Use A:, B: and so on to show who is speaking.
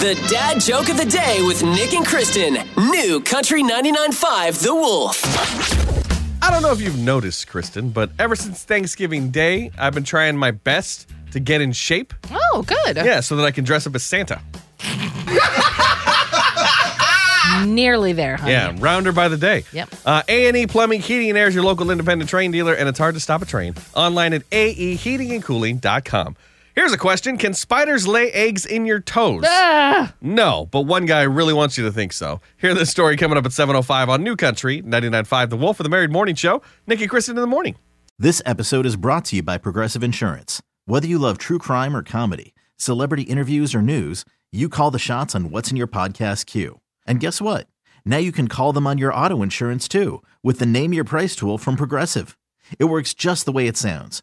A: The dad joke of the day with Nick and Kristen. New Country 99.5 The Wolf.
B: I don't know if you've noticed, Kristen, but ever since Thanksgiving Day, I've been trying my best to get in shape.
C: Oh, good.
B: Yeah, so that I can dress up as Santa.
C: Nearly there, honey.
B: Yeah, rounder by the day.
C: Yep.
B: Uh, A&E Plumbing, Heating and Air is your local independent Trane dealer, and it's hard to stop a Trane. Online at aeheatingandcooling.com. Here's a question. Can spiders lay eggs in your toes?
C: Ah,
B: No, but one guy really wants you to think so. Hear this story coming up at 7.05 on New Country, 99.5 The Wolf of the Married Morning Show. Nikki Kristen in the morning.
D: This episode is brought to you by Progressive Insurance. Whether you love true crime or comedy, celebrity interviews or news, you call the shots on what's in your podcast queue. And guess what? Now you can call them on your auto insurance too with the Name Your Price tool from Progressive. It works just the way it sounds.